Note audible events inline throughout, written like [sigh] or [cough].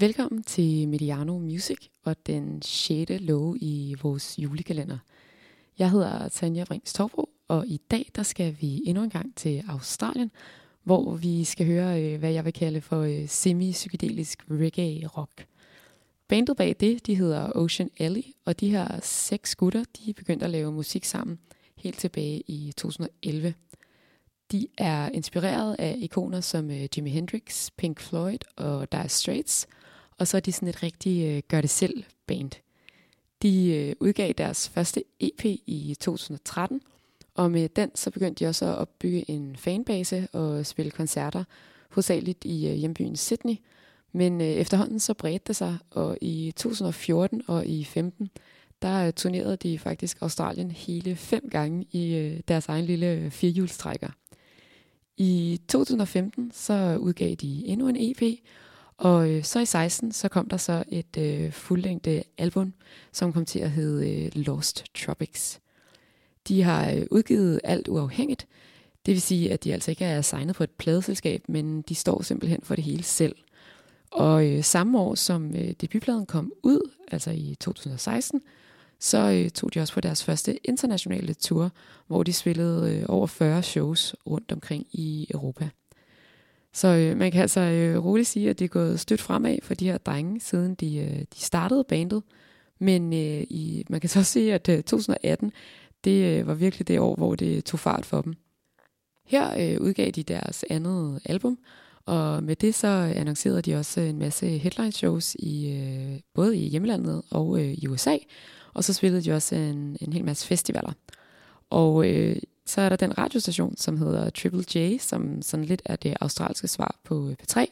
Velkommen til Mediano Music og den 6. lov i vores julekalender. Jeg hedder Tanja Brings Torbro, og i dag der skal vi endnu en gang til Australien, hvor vi skal høre, øh, hvad jeg vil kalde for øh, semi-psykedelisk reggae-rock. Bandet bag det, de hedder Ocean Alley, og de her seks gutter, de begyndte at lave musik sammen helt tilbage i 2011. De er inspireret af ikoner som øh, Jimi Hendrix, Pink Floyd og Dire Straits, og så er de sådan et rigtig øh, gør-det-selv band. De øh, udgav deres første EP i 2013, og med den så begyndte de også at opbygge en fanbase og spille koncerter, hovedsageligt i øh, hjembyen Sydney. Men øh, efterhånden så bredte det sig, og i 2014 og i 15 der øh, turnerede de faktisk Australien hele fem gange i øh, deres egen lille øh, firehjulstrækker. I 2015 så udgav de endnu en EP, og øh, så i 16 så kom der så et øh, fuldlængde album, som kom til at hedde øh, Lost Tropics. De har øh, udgivet alt uafhængigt, det vil sige, at de altså ikke er signet på et pladeselskab, men de står simpelthen for det hele selv. Og øh, samme år som øh, debutpladen kom ud, altså i 2016, så øh, tog de også på deres første internationale tour, hvor de spillede øh, over 40 shows rundt omkring i Europa. Så øh, man kan altså øh, roligt sige, at det er gået stødt fremad for de her drenge, siden de, øh, de startede bandet. Men øh, i, man kan så også [laughs] sige, at øh, 2018, det øh, var virkelig det år, hvor det tog fart for dem. Her øh, udgav de deres andet album, og med det så annoncerede de også en masse headline shows i øh, både i hjemlandet og øh, i USA, og så spillede de også en, en hel masse festivaler. Og øh, så er der den radiostation, som hedder Triple J, som sådan lidt er det australske svar på øh, P3.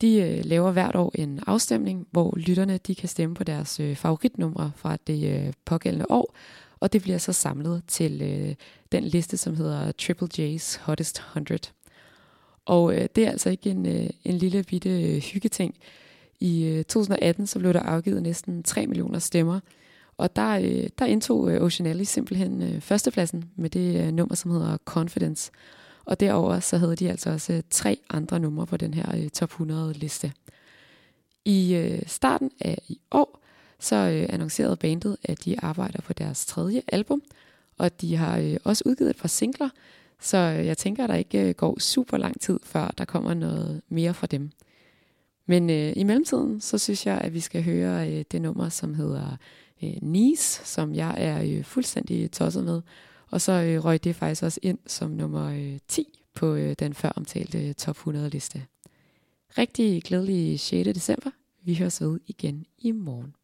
De øh, laver hvert år en afstemning, hvor lytterne de kan stemme på deres øh, favoritnumre fra det øh, pågældende år, og det bliver så samlet til øh, den liste, som hedder Triple J's Hottest 100. Og øh, det er altså ikke en, øh, en lille bitte øh, hyggeting. I øh, 2018 så blev der afgivet næsten 3 millioner stemmer, og der, øh, der indtog øh, Oceanelli simpelthen øh, førstepladsen med det øh, nummer, som hedder Confidence. Og derover så havde de altså også øh, tre andre numre på den her øh, top 100 liste. I øh, starten af i år, så øh, annoncerede bandet, at de arbejder på deres tredje album, og de har øh, også udgivet et par singler, så øh, jeg tænker, at der ikke øh, går super lang tid, før der kommer noget mere fra dem. Men øh, i mellemtiden, så synes jeg, at vi skal høre øh, det nummer, som hedder øh, Nice, som jeg er øh, fuldstændig tosset med. Og så øh, røg det faktisk også ind som nummer øh, 10 på øh, den før omtalte øh, top 100 liste. Rigtig glædelig 6. december. Vi høres ved igen i morgen.